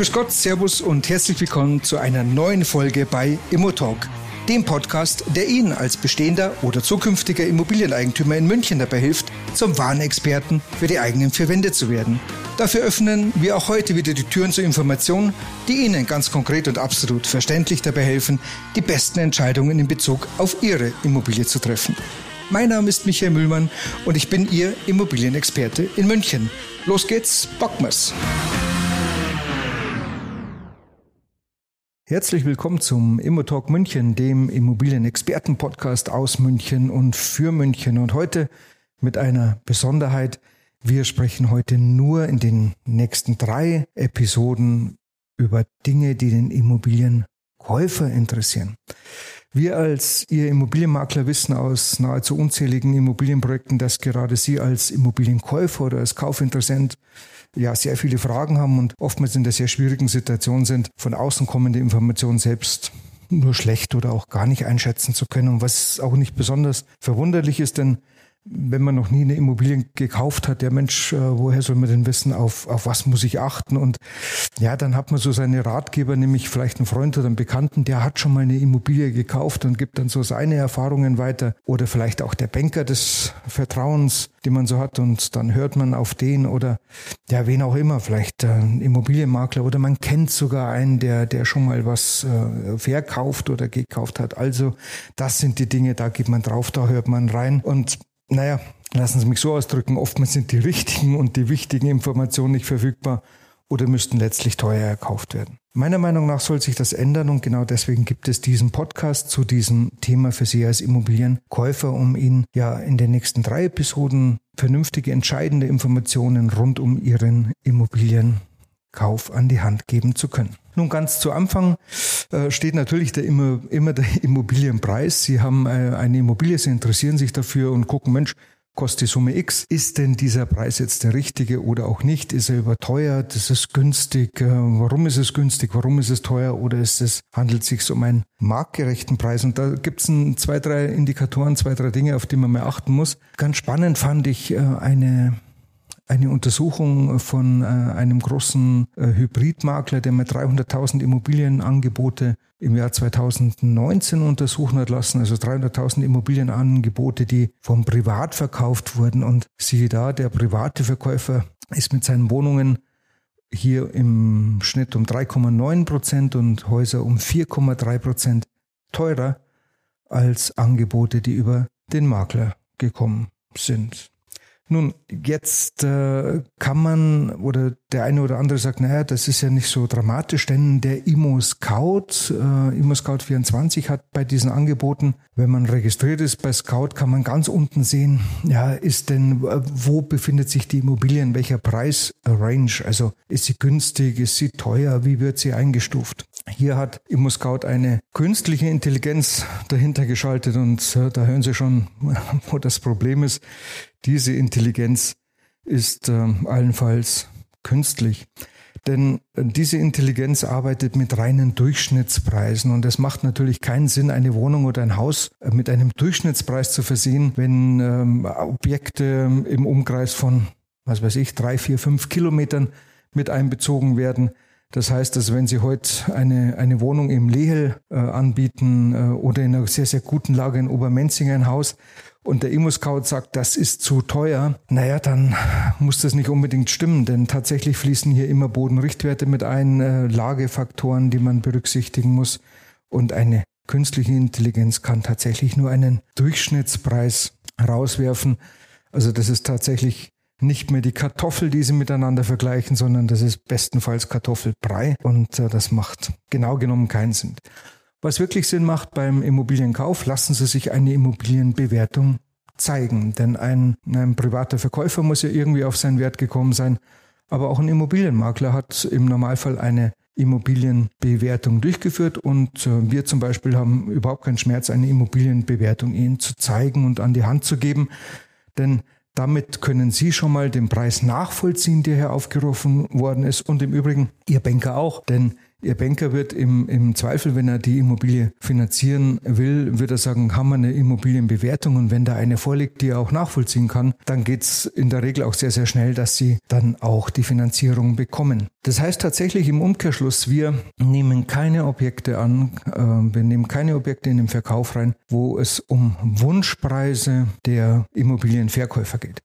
Grüß Gott, Servus und herzlich willkommen zu einer neuen Folge bei Immotalk, dem Podcast, der Ihnen als bestehender oder zukünftiger Immobilieneigentümer in München dabei hilft, zum wahren Experten für die eigenen vier zu werden. Dafür öffnen wir auch heute wieder die Türen zur Information, die Ihnen ganz konkret und absolut verständlich dabei helfen, die besten Entscheidungen in Bezug auf Ihre Immobilie zu treffen. Mein Name ist Michael Müllmann und ich bin Ihr Immobilienexperte in München. Los geht's, Bockmas! Herzlich willkommen zum Immotalk München, dem Immobilienexperten-Podcast aus München und für München. Und heute mit einer Besonderheit. Wir sprechen heute nur in den nächsten drei Episoden über Dinge, die den Immobilienkäufer interessieren. Wir als Ihr Immobilienmakler wissen aus nahezu unzähligen Immobilienprojekten, dass gerade Sie als Immobilienkäufer oder als Kaufinteressent ja sehr viele Fragen haben und oftmals in der sehr schwierigen Situation sind, von außen kommende Informationen selbst nur schlecht oder auch gar nicht einschätzen zu können. Und was auch nicht besonders verwunderlich ist, denn wenn man noch nie eine Immobilie gekauft hat, der Mensch, äh, woher soll man denn wissen, auf, auf was muss ich achten? Und ja, dann hat man so seine Ratgeber, nämlich vielleicht einen Freund oder einen Bekannten, der hat schon mal eine Immobilie gekauft und gibt dann so seine Erfahrungen weiter. Oder vielleicht auch der Banker des Vertrauens, den man so hat und dann hört man auf den oder ja, wen auch immer, vielleicht ein Immobilienmakler oder man kennt sogar einen, der, der schon mal was äh, verkauft oder gekauft hat. Also das sind die Dinge, da geht man drauf, da hört man rein und naja, lassen Sie mich so ausdrücken, oftmals sind die richtigen und die wichtigen Informationen nicht verfügbar oder müssten letztlich teuer erkauft werden. Meiner Meinung nach soll sich das ändern und genau deswegen gibt es diesen Podcast zu diesem Thema für Sie als Immobilienkäufer, um Ihnen ja in den nächsten drei Episoden vernünftige, entscheidende Informationen rund um Ihren Immobilienkauf an die Hand geben zu können. Nun ganz zu Anfang äh, steht natürlich der immer, immer der Immobilienpreis. Sie haben äh, eine Immobilie, Sie interessieren sich dafür und gucken, Mensch, kostet die Summe X. Ist denn dieser Preis jetzt der richtige oder auch nicht? Ist er überteuert? Ist es günstig? Äh, warum ist es günstig? Warum ist es teuer? Oder ist es, handelt es sich um einen marktgerechten Preis? Und da gibt es zwei, drei Indikatoren, zwei, drei Dinge, auf die man mehr achten muss. Ganz spannend fand ich eine eine Untersuchung von äh, einem großen äh, Hybridmakler, der mit 300.000 Immobilienangebote im Jahr 2019 untersuchen hat lassen, also 300.000 Immobilienangebote, die vom Privat verkauft wurden. Und siehe da, der private Verkäufer ist mit seinen Wohnungen hier im Schnitt um 3,9 Prozent und Häuser um 4,3 Prozent teurer als Angebote, die über den Makler gekommen sind. Nun, jetzt äh, kann man, oder der eine oder andere sagt, naja, das ist ja nicht so dramatisch, denn der Immo Scout, äh, Immo Scout 24 hat bei diesen Angeboten, wenn man registriert ist bei Scout, kann man ganz unten sehen, ja, ist denn, wo befindet sich die Immobilie, in welcher Preisrange? Also ist sie günstig, ist sie teuer, wie wird sie eingestuft? Hier hat Immo Scout eine künstliche Intelligenz dahinter geschaltet und äh, da hören Sie schon, wo das Problem ist. Diese Intelligenz ist äh, allenfalls künstlich. Denn äh, diese Intelligenz arbeitet mit reinen Durchschnittspreisen und es macht natürlich keinen Sinn, eine Wohnung oder ein Haus äh, mit einem Durchschnittspreis zu versehen, wenn ähm, Objekte im Umkreis von, was weiß ich, drei, vier, fünf Kilometern mit einbezogen werden. Das heißt, dass wenn Sie heute eine, eine Wohnung im Lehel äh, anbieten äh, oder in einer sehr, sehr guten Lage in Obermenzing ein Haus, und der Immo-Scout sagt, das ist zu teuer, naja, dann muss das nicht unbedingt stimmen, denn tatsächlich fließen hier immer Bodenrichtwerte mit ein, äh, Lagefaktoren, die man berücksichtigen muss. Und eine künstliche Intelligenz kann tatsächlich nur einen Durchschnittspreis rauswerfen. Also das ist tatsächlich nicht mehr die Kartoffel, die sie miteinander vergleichen, sondern das ist bestenfalls Kartoffelbrei und äh, das macht genau genommen keinen Sinn. Was wirklich Sinn macht beim Immobilienkauf, lassen Sie sich eine Immobilienbewertung zeigen. Denn ein, ein privater Verkäufer muss ja irgendwie auf seinen Wert gekommen sein. Aber auch ein Immobilienmakler hat im Normalfall eine Immobilienbewertung durchgeführt und äh, wir zum Beispiel haben überhaupt keinen Schmerz, eine Immobilienbewertung Ihnen zu zeigen und an die Hand zu geben. Denn damit können Sie schon mal den Preis nachvollziehen, der hier aufgerufen worden ist und im Übrigen Ihr Banker auch. Denn Ihr Banker wird im, im Zweifel, wenn er die Immobilie finanzieren will, wird er sagen, haben wir eine Immobilienbewertung und wenn da eine vorliegt, die er auch nachvollziehen kann, dann geht's in der Regel auch sehr, sehr schnell, dass Sie dann auch die Finanzierung bekommen. Das heißt tatsächlich im Umkehrschluss, wir nehmen keine Objekte an, äh, wir nehmen keine Objekte in den Verkauf rein, wo es um Wunschpreise der Immobilienverkäufer geht.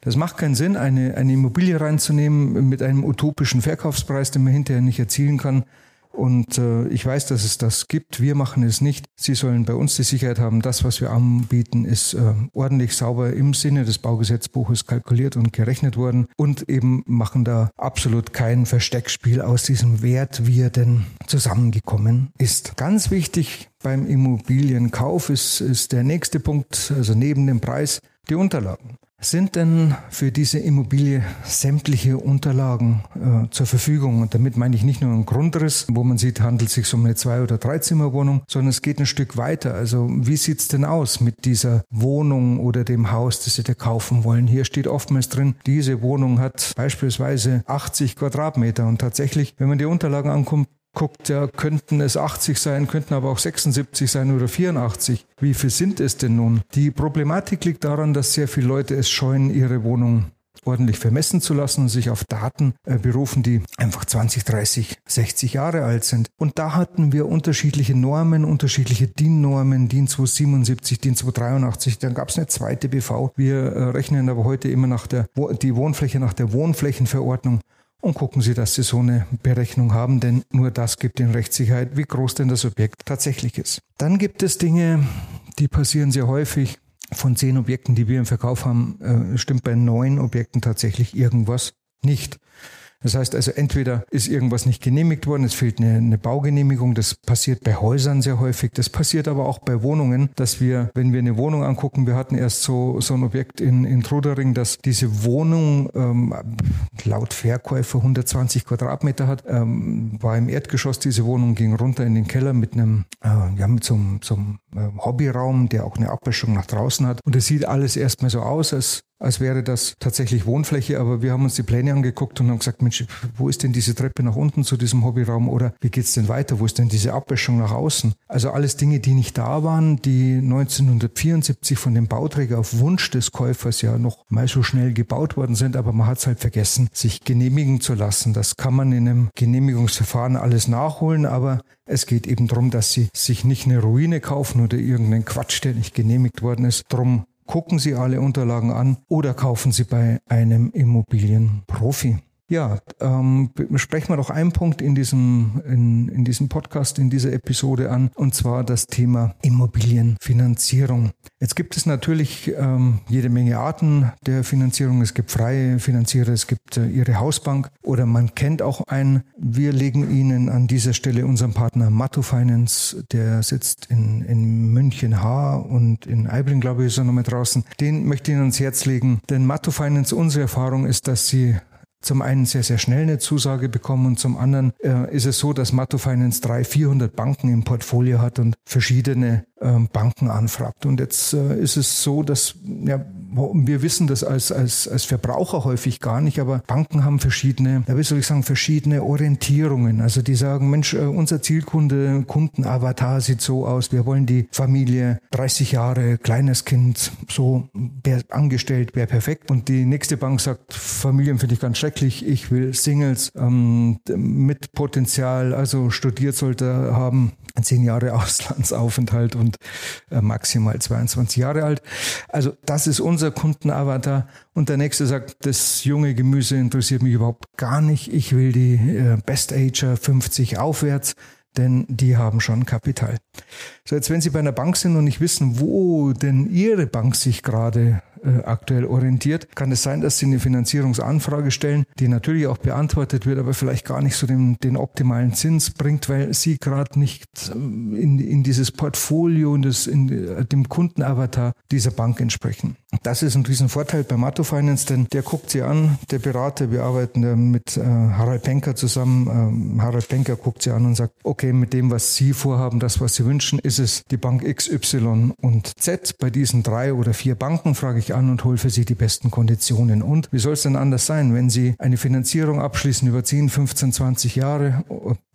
Das macht keinen Sinn, eine, eine Immobilie reinzunehmen mit einem utopischen Verkaufspreis, den man hinterher nicht erzielen kann. Und äh, ich weiß, dass es das gibt. Wir machen es nicht. Sie sollen bei uns die Sicherheit haben, das, was wir anbieten, ist äh, ordentlich sauber im Sinne des Baugesetzbuches kalkuliert und gerechnet worden und eben machen da absolut kein Versteckspiel aus diesem Wert, wie er denn zusammengekommen ist. Ganz wichtig beim Immobilienkauf ist, ist der nächste Punkt, also neben dem Preis, die Unterlagen. Sind denn für diese Immobilie sämtliche Unterlagen äh, zur Verfügung? Und damit meine ich nicht nur einen Grundriss, wo man sieht, handelt es sich um eine Zwei- oder Dreizimmerwohnung, sondern es geht ein Stück weiter. Also wie sieht's denn aus mit dieser Wohnung oder dem Haus, das Sie da kaufen wollen? Hier steht oftmals drin, diese Wohnung hat beispielsweise 80 Quadratmeter. Und tatsächlich, wenn man die Unterlagen ankommt, guckt, ja, könnten es 80 sein, könnten aber auch 76 sein oder 84. Wie viel sind es denn nun? Die Problematik liegt daran, dass sehr viele Leute es scheuen, ihre Wohnung ordentlich vermessen zu lassen und sich auf Daten äh, berufen, die einfach 20, 30, 60 Jahre alt sind. Und da hatten wir unterschiedliche Normen, unterschiedliche DIN-Normen, DIN 277, DIN 283, dann gab es eine zweite BV. Wir äh, rechnen aber heute immer nach der, die Wohnfläche nach der Wohnflächenverordnung und gucken Sie, dass Sie so eine Berechnung haben, denn nur das gibt Ihnen Rechtssicherheit, wie groß denn das Objekt tatsächlich ist. Dann gibt es Dinge, die passieren sehr häufig. Von zehn Objekten, die wir im Verkauf haben, äh, stimmt bei neun Objekten tatsächlich irgendwas nicht. Das heißt also, entweder ist irgendwas nicht genehmigt worden, es fehlt eine, eine, Baugenehmigung. Das passiert bei Häusern sehr häufig. Das passiert aber auch bei Wohnungen, dass wir, wenn wir eine Wohnung angucken, wir hatten erst so, so ein Objekt in, in Trudering, dass diese Wohnung ähm, laut Verkäufer 120 Quadratmeter hat, ähm, war im Erdgeschoss. Diese Wohnung ging runter in den Keller mit einem, äh, ja, mit so einem, so einem äh, Hobbyraum, der auch eine Abwäschung nach draußen hat. Und es sieht alles erstmal so aus, als als wäre das tatsächlich Wohnfläche, aber wir haben uns die Pläne angeguckt und haben gesagt, Mensch, wo ist denn diese Treppe nach unten zu diesem Hobbyraum oder wie geht's denn weiter? Wo ist denn diese Abwäschung nach außen? Also alles Dinge, die nicht da waren, die 1974 von dem Bauträger auf Wunsch des Käufers ja noch mal so schnell gebaut worden sind, aber man hat es halt vergessen, sich genehmigen zu lassen. Das kann man in einem Genehmigungsverfahren alles nachholen, aber es geht eben darum, dass sie sich nicht eine Ruine kaufen oder irgendeinen Quatsch, der nicht genehmigt worden ist. Drum gucken Sie alle Unterlagen an oder kaufen Sie bei einem Immobilienprofi. Ja, ähm, sprechen wir doch einen Punkt in diesem, in, in diesem Podcast, in dieser Episode an, und zwar das Thema Immobilienfinanzierung. Jetzt gibt es natürlich ähm, jede Menge Arten der Finanzierung. Es gibt freie Finanzierer, es gibt äh, Ihre Hausbank oder man kennt auch einen. Wir legen Ihnen an dieser Stelle unseren Partner Matto Finance, der sitzt in, in München H und in Eibling, glaube ich, ist er noch mit draußen. Den möchte ich Ihnen ans Herz legen, denn Matto Finance, unsere Erfahrung ist, dass Sie zum einen sehr, sehr schnell eine Zusage bekommen und zum anderen äh, ist es so, dass Matto Finance 300, 400 Banken im Portfolio hat und verschiedene ähm, Banken anfragt. Und jetzt äh, ist es so, dass ja, wir wissen das als, als, als Verbraucher häufig gar nicht, aber Banken haben verschiedene, wie soll ich sagen, verschiedene Orientierungen. Also die sagen, Mensch, äh, unser Zielkunde, Kundenavatar sieht so aus, wir wollen die Familie 30 Jahre, kleines Kind, so wär angestellt, wäre perfekt. Und die nächste Bank sagt, Familien finde ich ganz schrecklich, ich will Singles ähm, mit Potenzial, also studiert sollte haben, zehn Jahre Auslandsaufenthalt und äh, maximal 22 Jahre alt. Also das ist unser Kundenavatar. Und der nächste sagt, das junge Gemüse interessiert mich überhaupt gar nicht. Ich will die äh, Best Ager 50 aufwärts denn die haben schon Kapital. So, jetzt wenn Sie bei einer Bank sind und nicht wissen, wo denn Ihre Bank sich gerade äh, aktuell orientiert, kann es sein, dass Sie eine Finanzierungsanfrage stellen, die natürlich auch beantwortet wird, aber vielleicht gar nicht so den, den optimalen Zins bringt, weil Sie gerade nicht ähm, in, in dieses Portfolio und das, in äh, dem Kundenavatar dieser Bank entsprechen. Das ist ein Riesenvorteil bei Matto Finance, denn der guckt sie an, der Berater, wir arbeiten mit äh, Harald Penker zusammen. Ähm, Harald Penker guckt sie an und sagt, okay, mit dem, was Sie vorhaben, das, was Sie wünschen, ist es die Bank X, Y und Z. Bei diesen drei oder vier Banken frage ich an und hole für Sie die besten Konditionen. Und wie soll es denn anders sein, wenn Sie eine Finanzierung abschließen über 10, 15, 20 Jahre,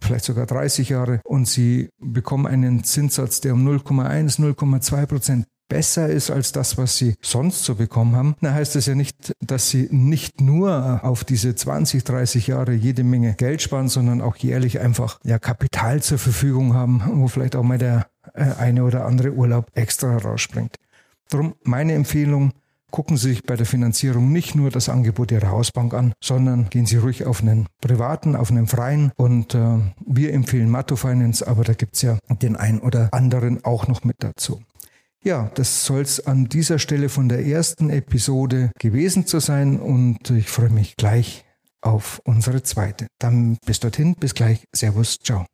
vielleicht sogar 30 Jahre und Sie bekommen einen Zinssatz, der um 0,1, 0,2 Prozent besser ist als das, was sie sonst so bekommen haben, dann heißt das ja nicht, dass sie nicht nur auf diese 20, 30 Jahre jede Menge Geld sparen, sondern auch jährlich einfach ja Kapital zur Verfügung haben, wo vielleicht auch mal der äh, eine oder andere Urlaub extra rausspringt. Darum meine Empfehlung, gucken Sie sich bei der Finanzierung nicht nur das Angebot Ihrer Hausbank an, sondern gehen Sie ruhig auf einen privaten, auf einen freien. Und äh, wir empfehlen Matto Finance, aber da gibt's ja den einen oder anderen auch noch mit dazu. Ja, das soll es an dieser Stelle von der ersten Episode gewesen zu sein und ich freue mich gleich auf unsere zweite. Dann bis dorthin, bis gleich. Servus, ciao.